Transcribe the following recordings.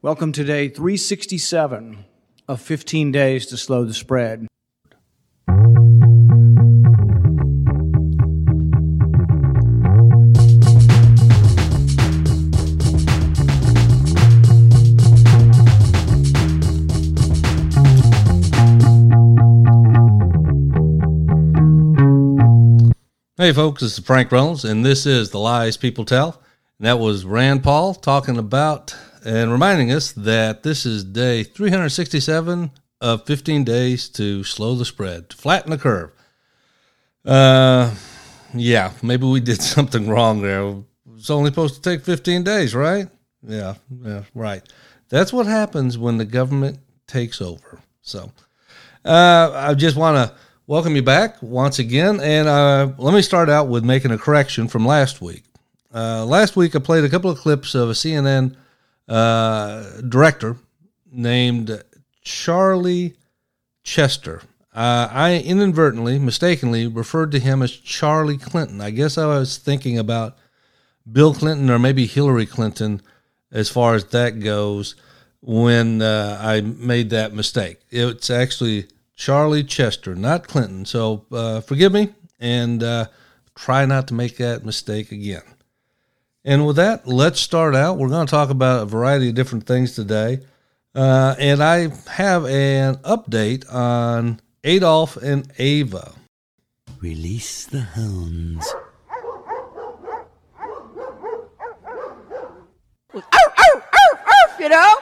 Welcome to day 367 of 15 days to slow the spread. Hey, folks, this is Frank Reynolds, and this is The Lies People Tell. And that was Rand Paul talking about and reminding us that this is day 367 of 15 days to slow the spread, to flatten the curve. Uh, yeah, maybe we did something wrong there. It's only supposed to take 15 days, right? Yeah, yeah, right. That's what happens when the government takes over. So, uh, I just want to welcome you back once again. And uh, let me start out with making a correction from last week. Uh, last week, I played a couple of clips of a CNN uh, director named Charlie Chester. Uh, I inadvertently, mistakenly referred to him as Charlie Clinton. I guess I was thinking about Bill Clinton or maybe Hillary Clinton as far as that goes when uh, I made that mistake. It's actually Charlie Chester, not Clinton. So uh, forgive me and uh, try not to make that mistake again. And with that, let's start out. We're going to talk about a variety of different things today. Uh, and I have an update on Adolf and Ava. Release the hounds. you know?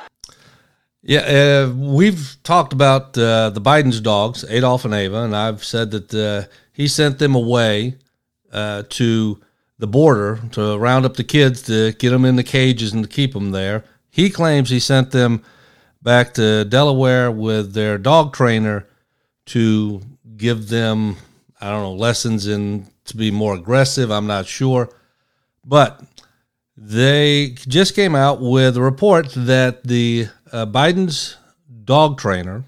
Yeah, uh, we've talked about uh, the Biden's dogs, Adolf and Ava, and I've said that uh, he sent them away uh, to the border to round up the kids to get them in the cages and to keep them there. He claims he sent them back to Delaware with their dog trainer to give them, I don't know, lessons in to be more aggressive. I'm not sure. But they just came out with a report that the uh, Biden's dog trainer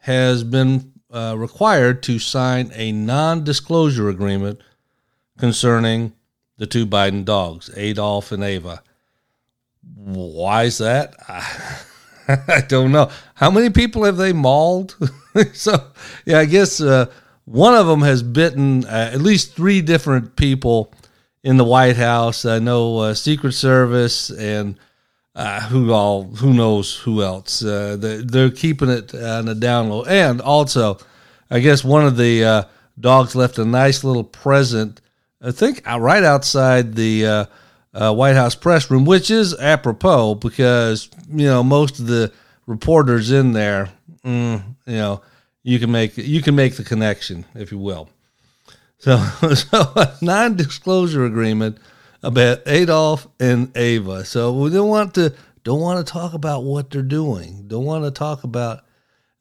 has been uh, required to sign a non disclosure agreement concerning the two Biden dogs, Adolf and Ava. Why is that? I, don't know. How many people have they mauled? so, yeah, I guess uh, one of them has bitten uh, at least three different people in the White House. I know uh, Secret Service and uh, who all who knows who else. Uh, they, they're keeping it on the down low, and also, I guess one of the uh, dogs left a nice little present I think right outside the uh, uh, White House press room, which is apropos because you know most of the reporters in there, mm, you know, you can make you can make the connection if you will. So, so a non-disclosure agreement about Adolf and Ava. So we don't want to don't want to talk about what they're doing. Don't want to talk about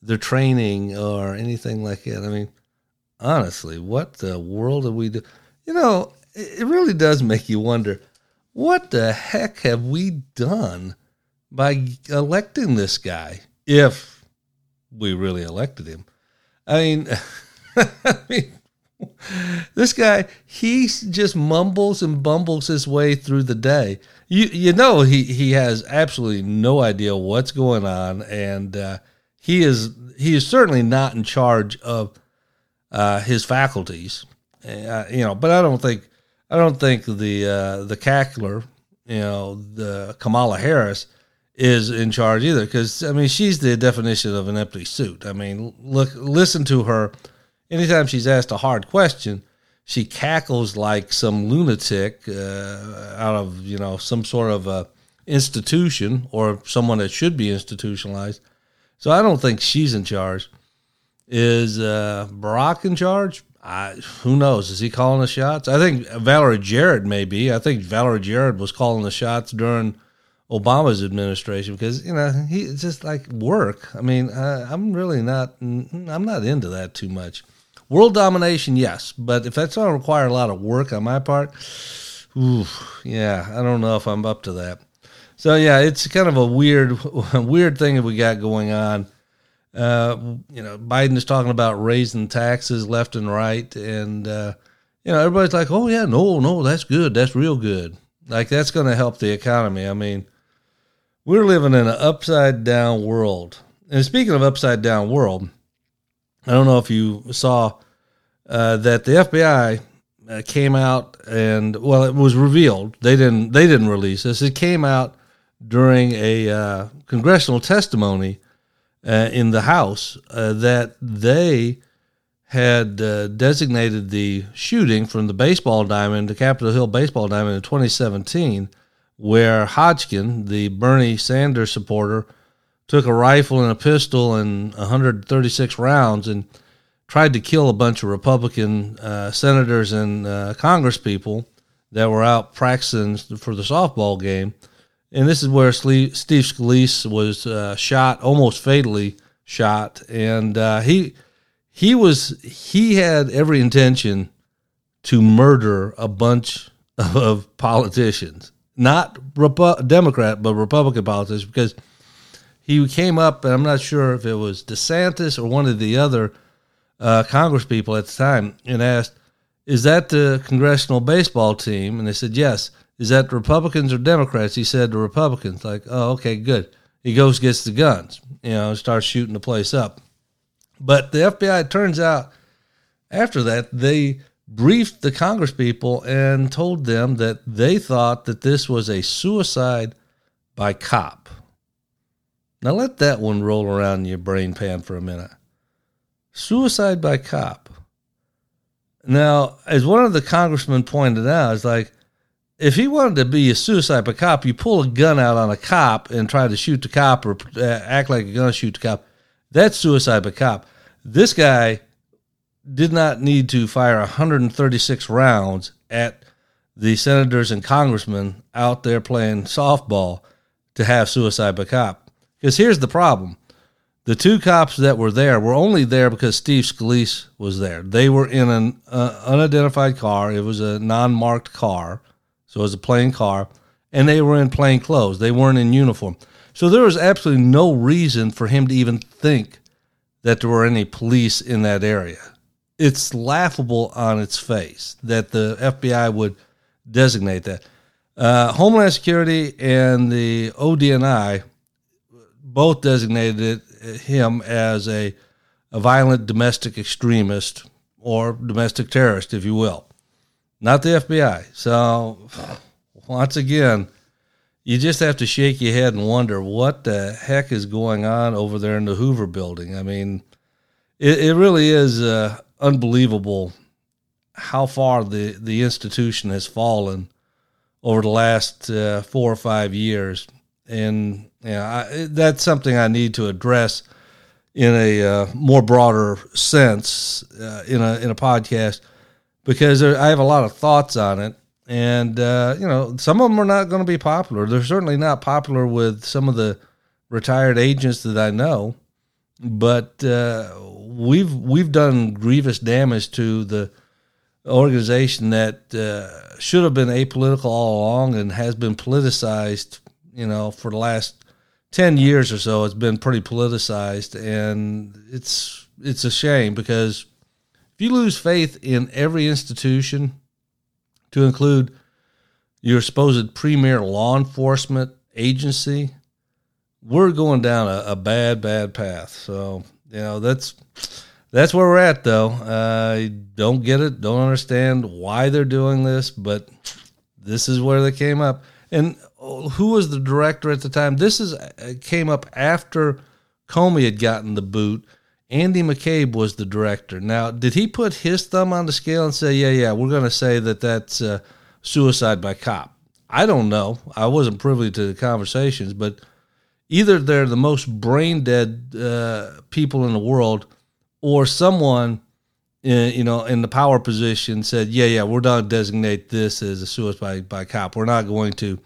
their training or anything like that. I mean, honestly, what the world do we do? You know, it really does make you wonder what the heck have we done by electing this guy if we really elected him? I mean, I mean this guy, he just mumbles and bumbles his way through the day. You you know he he has absolutely no idea what's going on, and uh, he is he is certainly not in charge of uh, his faculties. Uh, you know, but I don't think I don't think the uh, the cackler, you know, the Kamala Harris is in charge either because I mean she's the definition of an empty suit. I mean, look, listen to her. Anytime she's asked a hard question, she cackles like some lunatic uh, out of you know some sort of a institution or someone that should be institutionalized. So I don't think she's in charge. Is uh, Barack in charge? I, who knows? Is he calling the shots? I think Valerie Jarrett may be. I think Valerie Jarrett was calling the shots during Obama's administration because you know he just like work. I mean, I, I'm really not. Mm, I'm not into that too much. World domination, yes, but if that's going to require a lot of work on my part, yeah, I don't know if I'm up to that. So yeah, it's kind of a weird, weird thing that we got going on. Uh, you know, Biden is talking about raising taxes left and right, and uh, you know, everybody's like, "Oh yeah, no, no, that's good, that's real good." Like that's going to help the economy. I mean, we're living in an upside down world. And speaking of upside down world, I don't know if you saw uh, that the FBI uh, came out and well, it was revealed they didn't they didn't release this. It came out during a uh, congressional testimony uh, in the House uh, that they had uh, designated the shooting from the baseball diamond, the Capitol Hill baseball diamond in 2017, where Hodgkin, the Bernie Sanders supporter, took a rifle and a pistol and 136 rounds and tried to kill a bunch of Republican uh, senators and uh, congresspeople that were out practicing for the softball game. And this is where Steve Scalise was uh, shot, almost fatally shot, and uh, he he was he had every intention to murder a bunch of politicians, not Repu- Democrat but Republican politicians, because he came up, and I'm not sure if it was DeSantis or one of the other uh, Congress people at the time, and asked, "Is that the congressional baseball team?" And they said, "Yes." Is that Republicans or Democrats? He said the Republicans. Like, oh, okay, good. He goes gets the guns, you know, starts shooting the place up. But the FBI, turns out, after that, they briefed the Congress people and told them that they thought that this was a suicide by cop. Now let that one roll around in your brain pan for a minute. Suicide by cop. Now, as one of the congressmen pointed out, it's like if he wanted to be a suicide cop, you pull a gun out on a cop and try to shoot the cop or uh, act like you're going to shoot the cop. That's suicide cop. This guy did not need to fire 136 rounds at the senators and congressmen out there playing softball to have suicide cop. Because here's the problem the two cops that were there were only there because Steve Scalise was there. They were in an uh, unidentified car, it was a non marked car so it was a plain car, and they were in plain clothes. They weren't in uniform. So there was absolutely no reason for him to even think that there were any police in that area. It's laughable on its face that the FBI would designate that. Uh, Homeland Security and the ODNI both designated him as a, a violent domestic extremist or domestic terrorist, if you will not the FBI. So once again, you just have to shake your head and wonder what the heck is going on over there in the Hoover building. I mean, it, it really is uh, unbelievable how far the, the institution has fallen over the last uh, four or five years. And you know, I, that's something I need to address in a uh, more broader sense uh, in a in a podcast because I have a lot of thoughts on it. And, uh, you know, some of them are not going to be popular. They're certainly not popular with some of the retired agents that I know. But uh, we've we've done grievous damage to the organization that uh, should have been apolitical all along and has been politicized. You know, for the last ten years or so, it's been pretty politicized, and it's it's a shame because if you lose faith in every institution, to include your supposed premier law enforcement agency, we're going down a, a bad, bad path. So, you know, that's that's where we're at, though. I uh, don't get it, don't understand why they're doing this, but this is where they came up. And who was the director at the time? This is uh, came up after Comey had gotten the boot Andy McCabe was the director. Now, did he put his thumb on the scale and say, "Yeah, yeah, we're going to say that that's uh, suicide by cop"? I don't know. I wasn't privy to the conversations, but either they're the most brain dead uh, people in the world, or someone, in, you know, in the power position said, "Yeah, yeah, we're not going to designate this as a suicide by cop. We're not going to."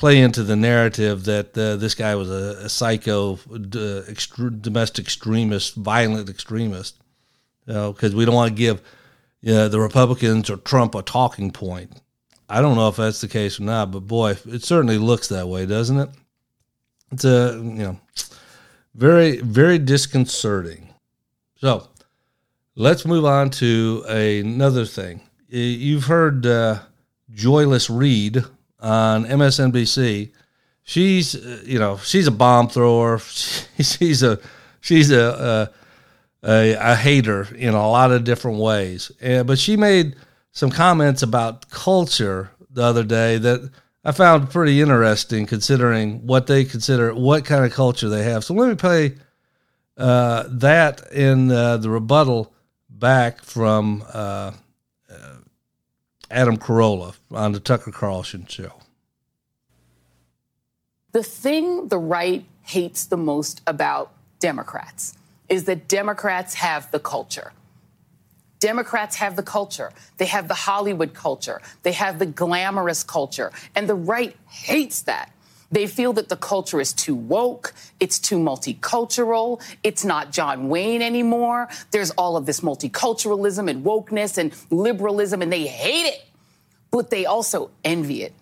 Play into the narrative that uh, this guy was a, a psycho, uh, domestic extremist, violent extremist. Because we don't want to give the Republicans or Trump a talking point. I don't know if that's the case or not, but boy, it certainly looks that way, doesn't it? It's a you know very very disconcerting. So let's move on to another thing. You've heard uh, Joyless Reed on MSNBC. she's uh, you know she's a bomb thrower. she's a she's a, a, a a hater in a lot of different ways. And, but she made some comments about culture the other day that I found pretty interesting, considering what they consider what kind of culture they have. So let me play uh, that in uh, the rebuttal back from uh, uh Adam Carolla on the Tucker Carlson show. The thing the right hates the most about Democrats is that Democrats have the culture. Democrats have the culture. They have the Hollywood culture. They have the glamorous culture. And the right hates that. They feel that the culture is too woke, it's too multicultural, it's not John Wayne anymore. There's all of this multiculturalism and wokeness and liberalism, and they hate it, but they also envy it.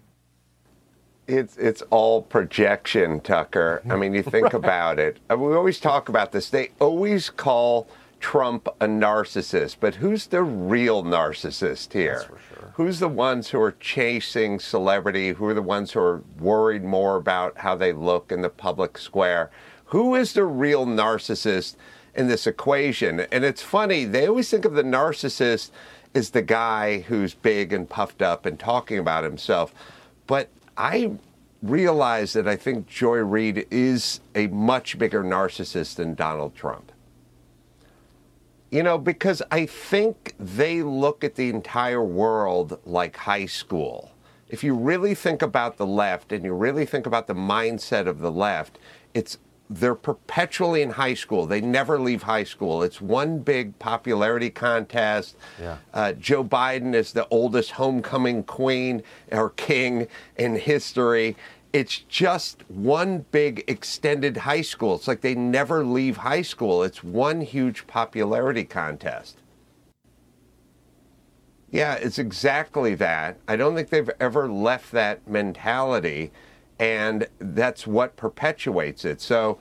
It's it's all projection, Tucker. I mean, you think right. about it. Uh, we always talk about this. They always call Trump a narcissist, but who's the real narcissist here? Sure. Who's the ones who are chasing celebrity? Who are the ones who are worried more about how they look in the public square? Who is the real narcissist in this equation? And it's funny, they always think of the narcissist as the guy who's big and puffed up and talking about himself. But I realize that I think Joy Reid is a much bigger narcissist than Donald Trump. You know, because I think they look at the entire world like high school. If you really think about the left and you really think about the mindset of the left, it's they're perpetually in high school. They never leave high school. It's one big popularity contest. Yeah. Uh, Joe Biden is the oldest homecoming queen or king in history. It's just one big extended high school. It's like they never leave high school. It's one huge popularity contest. Yeah, it's exactly that. I don't think they've ever left that mentality and that's what perpetuates it. So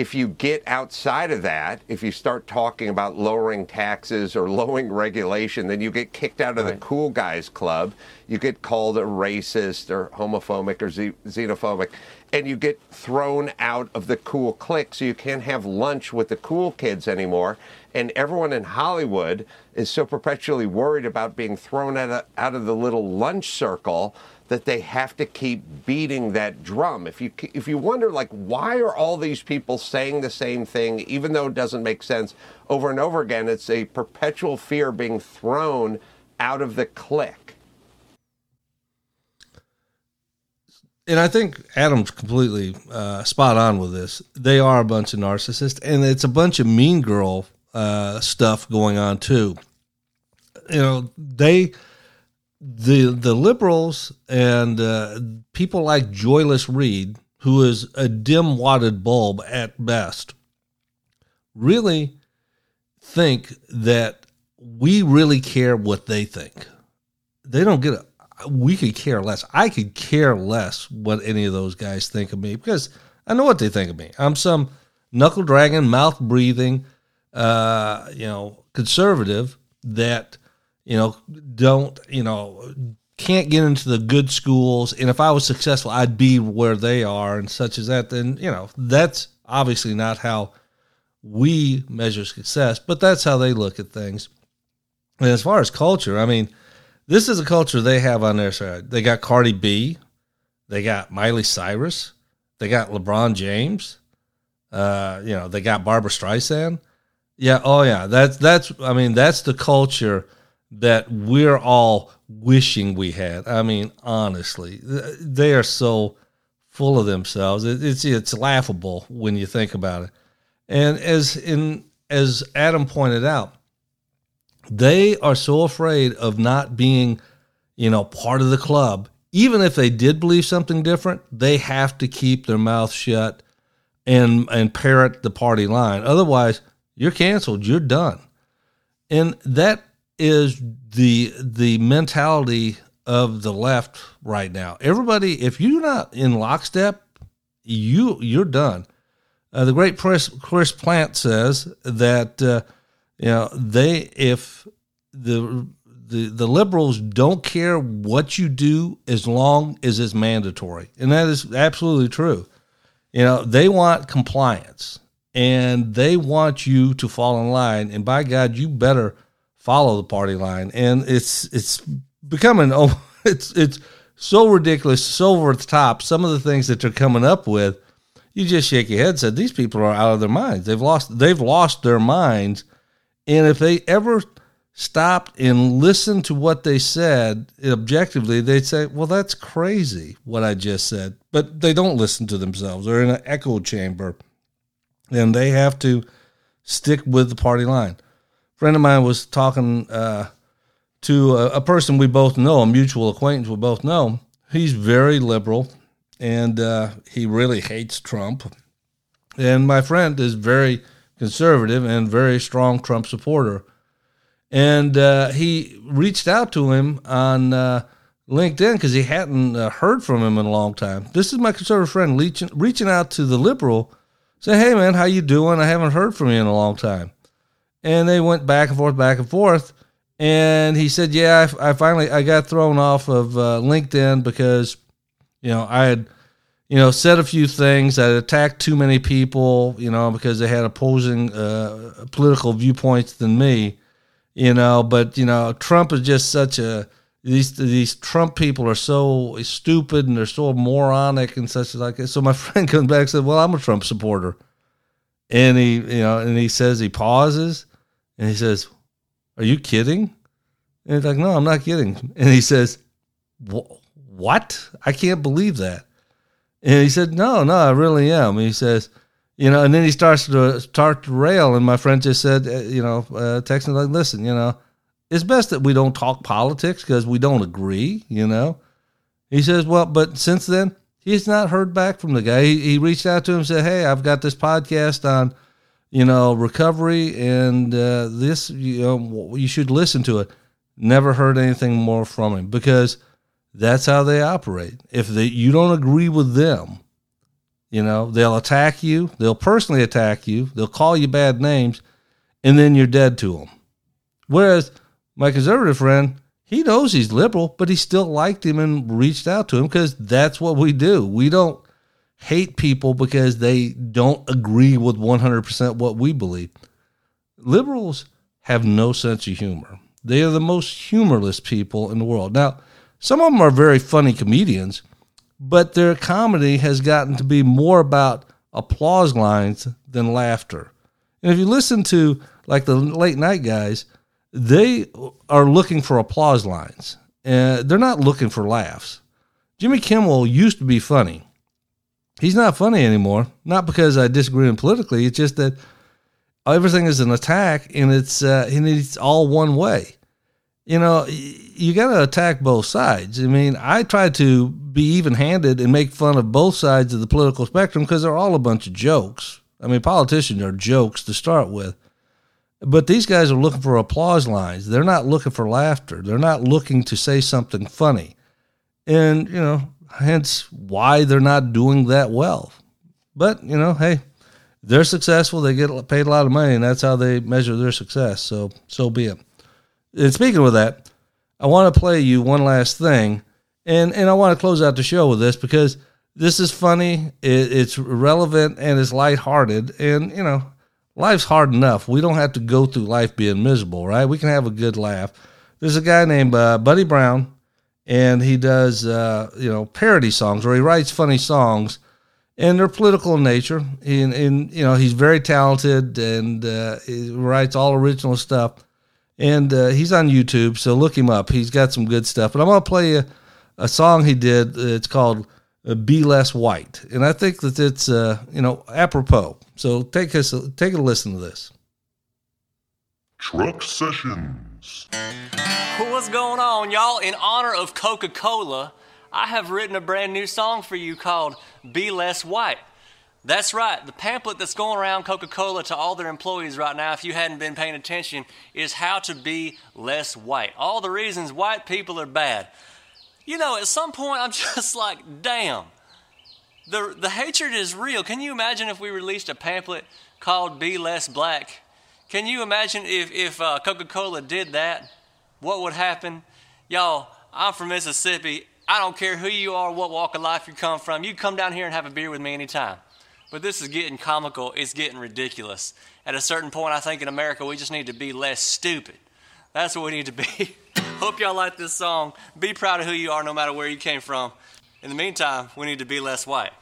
if you get outside of that, if you start talking about lowering taxes or lowering regulation, then you get kicked out of right. the cool guys club. You get called a racist or homophobic or xenophobic, and you get thrown out of the cool clique. So you can't have lunch with the cool kids anymore. And everyone in Hollywood is so perpetually worried about being thrown out of, out of the little lunch circle that they have to keep beating that drum. If you if you wonder like why are all these people saying the same thing even though it doesn't make sense over and over again, it's a perpetual fear being thrown out of the clique. And I think Adam's completely uh, spot on with this. They are a bunch of narcissists, and it's a bunch of mean girl uh, stuff going on too. You know, they the the liberals and uh, people like Joyless Reed, who is a dim wadded bulb at best, really think that we really care what they think. They don't get it. We could care less. I could care less what any of those guys think of me because I know what they think of me. I'm some knuckle dragging, mouth breathing, uh, you know, conservative that you know, don't, you know, can't get into the good schools. And if I was successful, I'd be where they are and such as that. Then, you know, that's obviously not how we measure success, but that's how they look at things. And as far as culture, I mean, this is a culture they have on their side. They got Cardi B, they got Miley Cyrus, they got LeBron James, uh, you know, they got Barbra Streisand. Yeah, oh yeah, that's that's I mean, that's the culture that we're all wishing we had. I mean, honestly, they are so full of themselves. It's it's laughable when you think about it. And as in as Adam pointed out, they are so afraid of not being, you know, part of the club. Even if they did believe something different, they have to keep their mouth shut and and parrot the party line. Otherwise, you're canceled. You're done. And that is the the mentality of the left right now. Everybody, if you're not in lockstep, you you're done. Uh, the great Chris, Chris Plante says that uh, you know they if the the the liberals don't care what you do as long as it's mandatory, and that is absolutely true. You know, they want compliance and they want you to fall in line. And by God, you better follow the party line. And it's it's becoming oh, it's it's so ridiculous, so over the top. Some of the things that they're coming up with, you just shake your head. And said these people are out of their minds. They've lost they've lost their minds. And if they ever stopped and listened to what they said objectively, they'd say, "Well, that's crazy what I just said." But they don't listen to themselves. They're in an echo chamber, and they have to stick with the party line. A friend of mine was talking uh, to a, a, person we both know, a mutual acquaintance we both know. He's very liberal, and uh, he really hates Trump. And my friend is very conservative and very strong Trump supporter and uh, he reached out to him on uh, LinkedIn because he hadn't uh, heard from him in a long time. This is my conservative friend reaching, reaching out to the liberal, saying, "Hey man, how you doing? I haven't heard from you in a long time." And they went back and forth, back and forth. And he said, "Yeah, I, I finally I got thrown off of uh, LinkedIn because, you know, I had." you know, said a few things. I attacked too many people, you know, because they had opposing uh, political viewpoints than me you know. But you know, Trump is just such a these these Trump people are so stupid and they're so moronic and such like. So my friend comes back and said, "Well, I'm a Trump supporter," and he you know and he says he pauses and he says, "Are you kidding?" And he's like, "No, I'm not kidding." And he says, "What? I can't believe that." And he said, "No, no, I really am." And he says you know, and then he starts to start to rail, and my friend just said, uh, you know, uh, text me like, listen, you know, it's best that we don't talk politics because we don't agree, you know. He says, well, but since then, he's not heard back from the guy. He, he reached out to him and said, hey, I've got this podcast on, you know, recovery, and uh, this, you know, you should listen to it. Never heard anything more from him because that's how they operate. If they, you don't agree with them, you know, they'll attack you, they'll personally attack you, they'll call you bad names, and then you're dead to them. Whereas my conservative friend, he knows he's liberal, but he still liked him and reached out to him because that's what we do. We don't hate people because they don't agree with 100% what we believe. Liberals have no sense of humor. They are the most humorless people in the world. Now, some of them are very funny comedians, but their comedy has gotten to be more about applause lines than laughter. And if you listen to like the late night guys, they are looking for applause lines. and they're not looking for laughs. Jimmy Kimmel used to be funny. He's not funny anymore. Not because I disagree with him politically. It's just that everything is an attack, and it's uh, and it's all one way you know, you got to attack both sides. I mean, I try to be even handed and make fun of both sides of the political spectrum because they're all a bunch of jokes. I mean, politicians are jokes to start with. But these guys are looking for applause lines. They're not looking for laughter. They're not looking to say something funny. And, you know, hence why they're not doing that well. But, you know, hey, they're successful. They get paid a lot of money, and that's how they measure their success. So, so be it. And speaking of that, I want to play you one last thing, and and I want to close out the show with this because this is funny, it, it's relevant, and it's lighthearted. And you know, life's hard enough. We don't have to go through life being miserable, right? We can have a good laugh. There's a guy named uh, Buddy Brown, and he does uh, you know parody songs, or he writes funny songs and they're political in nature. And, and, you know, he's very talented and uh, he writes all original stuff and uh, he's on YouTube, so look him up. He's got some good stuff. But I'm gonna play a, a song he did. It's called "Be Less White," and I think that it's uh, you know apropos. So take us take a listen to this. Truck sessions. What's going on, y'all? In honor of Coca Cola, I have written a brand new song for you called "Be Less White." That's right. The pamphlet that's going around Coca Cola to all their employees right now, if you hadn't been paying attention, is how to be less white. All the reasons white people are bad. You know, at some point, I'm just like, damn. The, the hatred is real. Can you imagine if we released a pamphlet called Be Less Black? Can you imagine if, if uh, Coca Cola did that? what would happen? Y'all, I'm from Mississippi. I don't care who you are, what walk of life you come from. You come down here and have a beer with me anytime. But this is getting comical. It's getting ridiculous. At a certain point, I think in America, we just need to be less stupid. That's what we need to be. Hope y'all like this song. Be proud of who you are no matter where you came from. In the meantime, we need to be less white.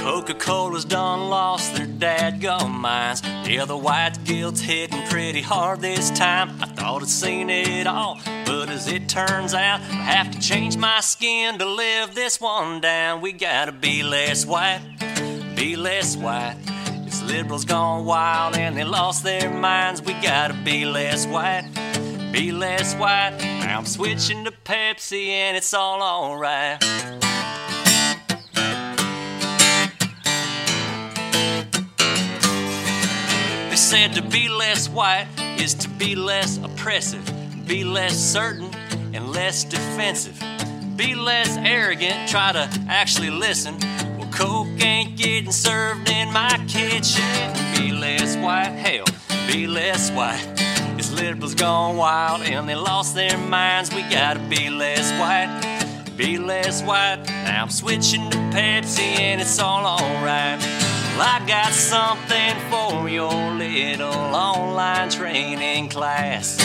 Coca-Cola's done lost their dadgum minds. Yeah, the white guilt's hitting pretty hard this time. I thought I'd seen it all, but as it turns out, I have to change my skin to live this one down. We gotta be less white, be less white. It's liberals gone wild and they lost their minds. We gotta be less white, be less white. Now I'm switching to Pepsi and it's all alright. They said to be less white is to be less oppressive, be less certain and less defensive, be less arrogant, try to actually listen. Coke ain't getting served in my kitchen. Be less white, hell, be less white. It's liberals gone wild and they lost their minds. We gotta be less white, be less white. Now I'm switching to Pepsi and it's all alright. Well, I got something for your little online training class.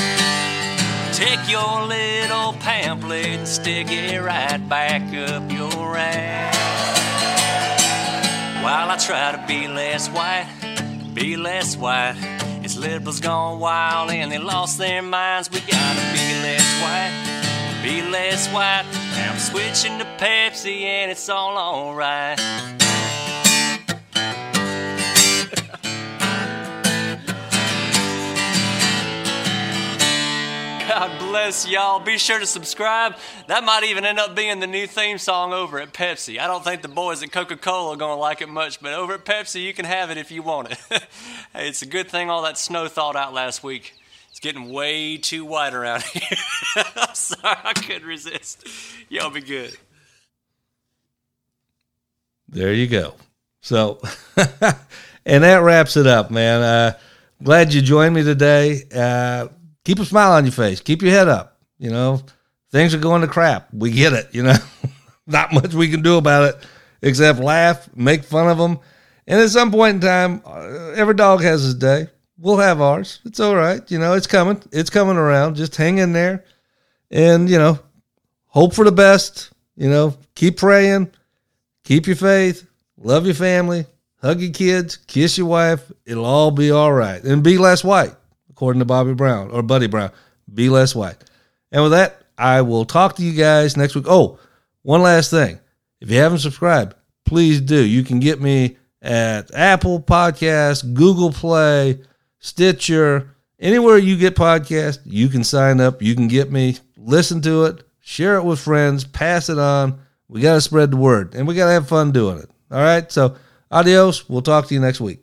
Take your little pamphlet and stick it right back up your ass. While I try to be less white, be less white. It's liberals gone wild and they lost their minds. We gotta be less white, be less white. Now I'm switching to Pepsi and it's all alright. God bless y'all. Be sure to subscribe. That might even end up being the new theme song over at Pepsi. I don't think the boys at Coca Cola are going to like it much, but over at Pepsi, you can have it if you want it. hey, it's a good thing all that snow thawed out last week. It's getting way too white around here. I'm sorry, I couldn't resist. Y'all be good. There you go. So, and that wraps it up, man. Uh, glad you joined me today. Uh, keep a smile on your face. Keep your head up. You know, things are going to crap. We get it. You know, not much we can do about it except laugh, make fun of them. And at some point in time, uh, every dog has his day. We'll have ours. It's all right. You know, it's coming. It's coming around. Just hang in there and, you know, hope for the best. You know, keep praying, keep your faith, love your family, hug your kids, kiss your wife. It'll all be all right. And be less white, according to Bobby Brown or Buddy Brown. Be less white. And with that, I will talk to you guys next week. Oh, one last thing. If you haven't subscribed, please do. You can get me at Apple Podcasts, Google Play, Stitcher, anywhere you get podcasts, you can sign up. You can get me, listen to it, share it with friends, pass it on. We got to spread the word and we got to have fun doing it. All right. So, adios. We'll talk to you next week.